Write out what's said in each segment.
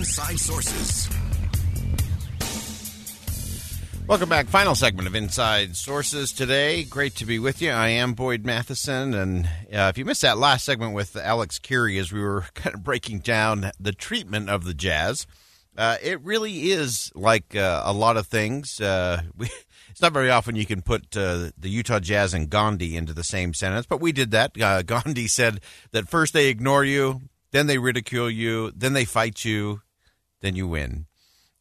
Inside Sources. Welcome back. Final segment of Inside Sources today. Great to be with you. I am Boyd Matheson. And uh, if you missed that last segment with Alex Kirry as we were kind of breaking down the treatment of the jazz, uh, it really is like uh, a lot of things. Uh, we, it's not very often you can put uh, the Utah Jazz and Gandhi into the same sentence, but we did that. Uh, Gandhi said that first they ignore you, then they ridicule you, then they fight you, then you win.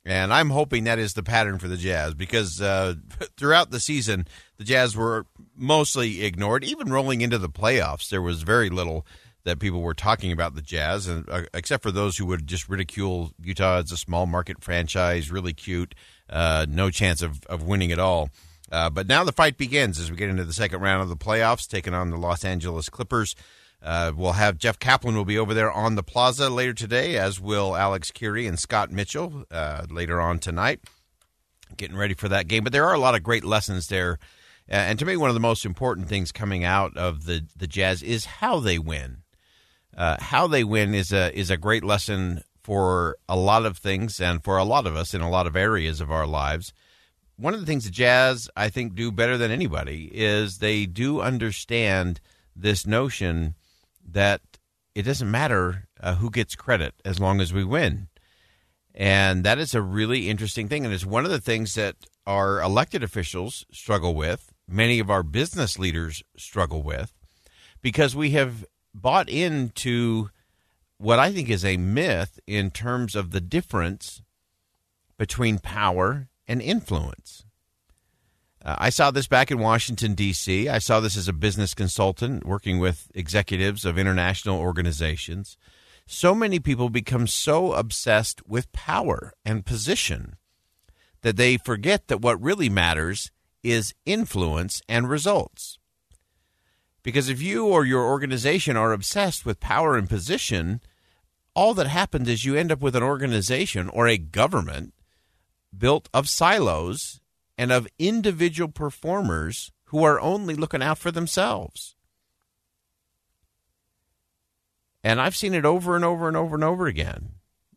And I'm hoping that is the pattern for the Jazz because uh, throughout the season, the Jazz were mostly ignored. Even rolling into the playoffs, there was very little that people were talking about the Jazz, and uh, except for those who would just ridicule Utah as a small market franchise, really cute, uh, no chance of, of winning at all. Uh, but now the fight begins as we get into the second round of the playoffs, taking on the Los Angeles Clippers. Uh, we'll have Jeff Caplan will be over there on the plaza later today, as will Alex Kirry and Scott Mitchell uh, later on tonight, getting ready for that game. But there are a lot of great lessons there. And to me, one of the most important things coming out of the, the Jazz is how they win. Uh, how they win is a is a great lesson for a lot of things and for a lot of us in a lot of areas of our lives. One of the things the Jazz, I think, do better than anybody is they do understand this notion that it doesn't matter uh, who gets credit as long as we win. And that is a really interesting thing. And it's one of the things that our elected officials struggle with, many of our business leaders struggle with, because we have bought into what I think is a myth in terms of the difference between power and influence. Uh, I saw this back in Washington, D.C. I saw this as a business consultant working with executives of international organizations. So many people become so obsessed with power and position that they forget that what really matters is influence and results. Because if you or your organization are obsessed with power and position, all that happens is you end up with an organization or a government built of silos and of individual performers who are only looking out for themselves. And I've seen it over and over and over and over again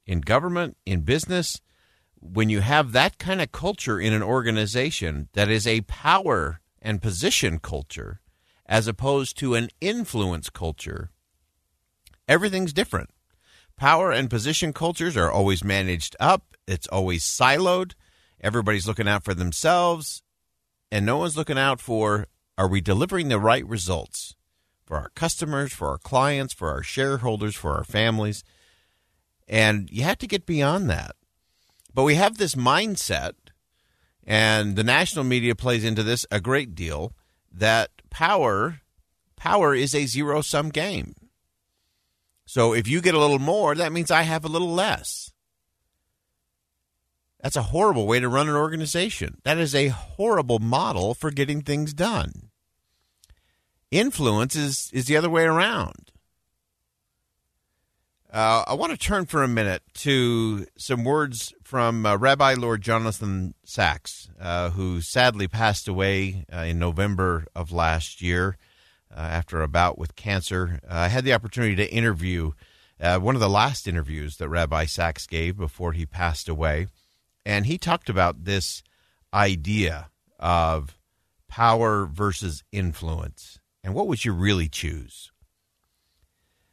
in government, in business. When you have that kind of culture in an organization that is a power and position culture, as opposed to an influence culture, everything's different. Power and position cultures are always managed up, it's always siloed, Everybody's looking out for themselves, and no one's looking out for are we delivering the right results for our customers, for our clients, for our shareholders, for our families? And you have to get beyond that. But we have this mindset, and the national media plays into this a great deal that power power is a zero sum game. So if you get a little more, that means I have a little less. That's a horrible way to run an organization. That is a horrible model for getting things done. Influence is, is the other way around. Uh, I want to turn for a minute to some words from uh, Rabbi Lord Jonathan Sacks, uh, who sadly passed away uh, in November of last year uh, after a bout with cancer. Uh, I had the opportunity to interview one of the last interviews that Rabbi Sacks gave before he passed away and he talked about this idea of power versus influence. And what would you really choose?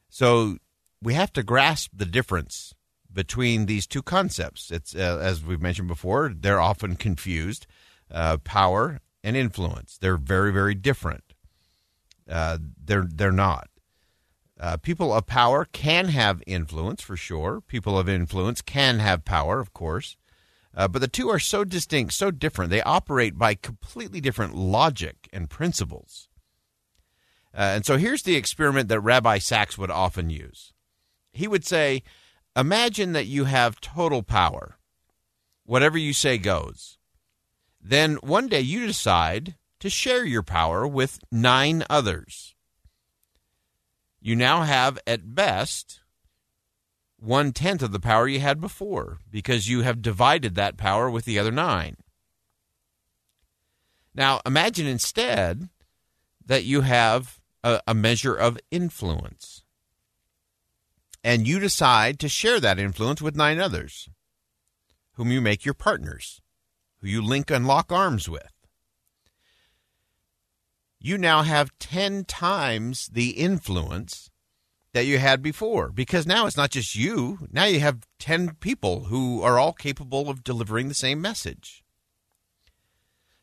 So we have to grasp the difference between these two concepts. It's uh, as we've mentioned before they're often confused uh, power and influence. They're very very different. Uh, they're they're not. Uh, people of power can have influence for sure. People of influence can have power of course uh, but the two are so distinct, so different. They operate by completely different logic and principles. Uh, and so here's the experiment that Rabbi Sacks would often use. He would say, imagine that you have total power. Whatever you say goes. Then one day you decide to share your power with nine others. You now have, at best, one tenth of the power you had before because you have divided that power with the other nine. Now, imagine instead that you have a, a, measure of influence and you decide to share that influence with nine others whom you make your partners, who you link and lock arms with. You now have 10 times the influence that you had before because now it's not just you. Now you have 10 people who are all capable of delivering the same message.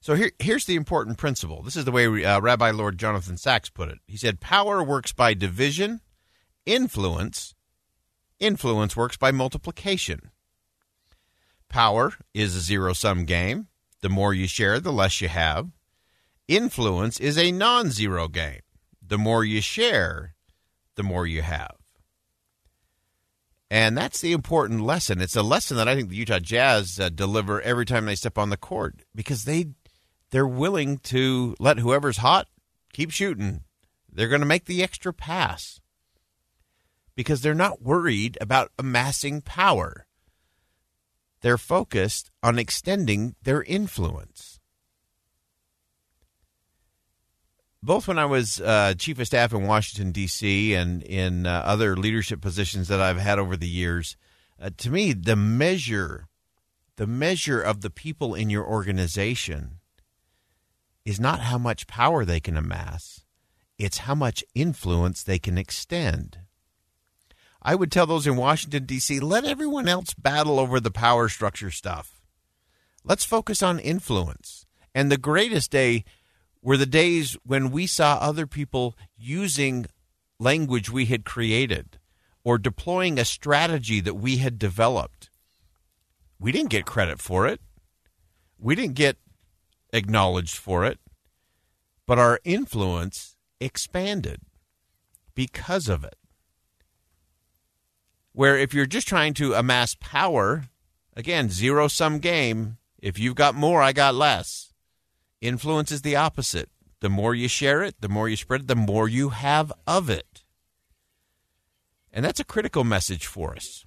So here, here's the important principle. This is the way uh, Rabbi Lord Jonathan Sacks put it. He said, Power works by division, influence, influence works by multiplication. Power is a zero sum game. The more you share, the less you have. Influence is a non zero game. The more you share, the more you have. And that's the important lesson. It's a lesson that I think the Utah Jazz uh, deliver every time they step on the court because they they're willing to let whoever's hot keep shooting. They're going to make the extra pass because they're not worried about amassing power. They're focused on extending their influence. Both when I was uh, chief of staff in Washington, D.C., and in uh, other leadership positions that I've had over the years, uh, to me, the measure, the measure of the people in your organization is not how much power they can amass, it's how much influence they can extend. I would tell those in Washington, D.C., let everyone else battle over the power structure stuff. Let's focus on influence. And the greatest day were the days when we saw other people using language we had created or deploying a strategy that we had developed. We didn't get credit for it. We didn't get acknowledged for it, but our influence expanded because of it. Where if you're just trying to amass power, again, zero sum game, if you've got more, I got less. Influence is the opposite. The more you share it, the more you spread it, the more you have of it. And that's a critical message for us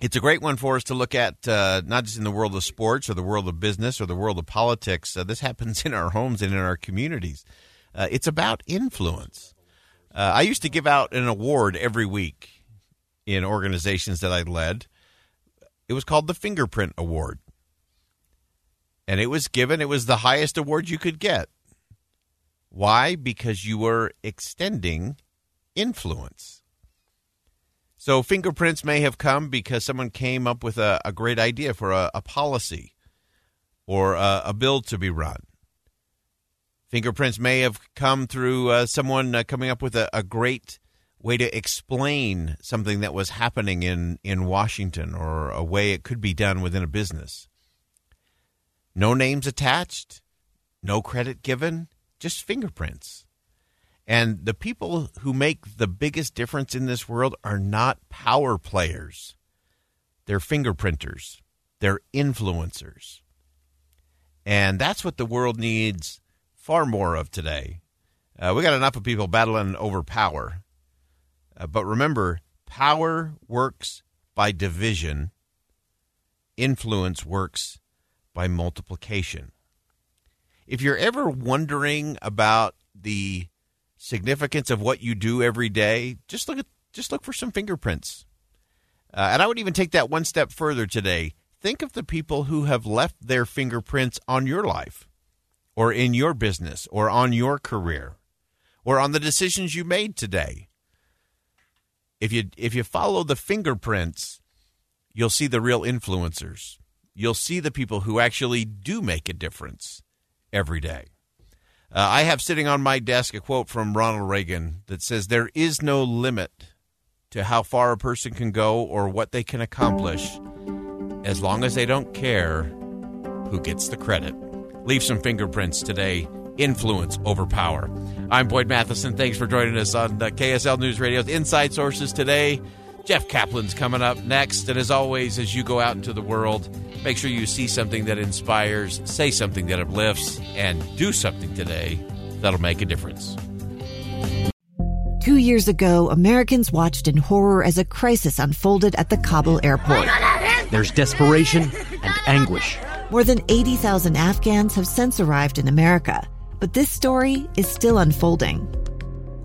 it's a great one for us to look at, uh, not just in the world of sports or the world of business or the world of politics. Uh, this happens in our homes and in our communities. Uh, it's about influence. Uh, I used to give out an award every week in organizations that I led. It was called the Fingerprint Award. And it was given, it was the highest award you could get. Why? Because you were extending influence. So fingerprints may have come because someone came up with a, a great idea for a, a policy or a, a, bill to be run. Fingerprints may have come through uh, someone uh, coming up with a, great way to explain something that was happening in, in Washington or a way it could be done within a business. No names attached, no credit given, just fingerprints. And the people who make the biggest difference in this world are not power players. They're fingerprinters. They're influencers. And that's what the world needs far more of today. Uh, we got enough of people battling over power. Uh, but remember, power works by division, influence works by multiplication. If you're ever wondering about the significance of what you do every day, just look at just look for some fingerprints. Uh, and I would even take that one step further today. Think of the people who have left their fingerprints on your life, or in your business, or on your career, or on the decisions you made today. If you if you follow the fingerprints, you'll see the real influencers. You'll see the people who actually do make a difference every day. Uh, I have sitting on my desk a quote from Ronald Reagan that says, There is no limit to how far a person can go or what they can accomplish as long as they don't care who gets the credit. Leave some fingerprints today. Influence over power. I'm Boyd Matheson. Thanks for joining us on the KSL News Radio's Inside Sources today. Jeff Caplan's coming up next. And as always, as you go out into the world, make sure you see something that inspires, say something that uplifts, and do something today that'll make a difference. Two years ago, Americans watched in horror as a crisis unfolded at the Kabul airport. There's desperation and anguish. More than 80,000 Afghans have since arrived in America, but this story is still unfolding.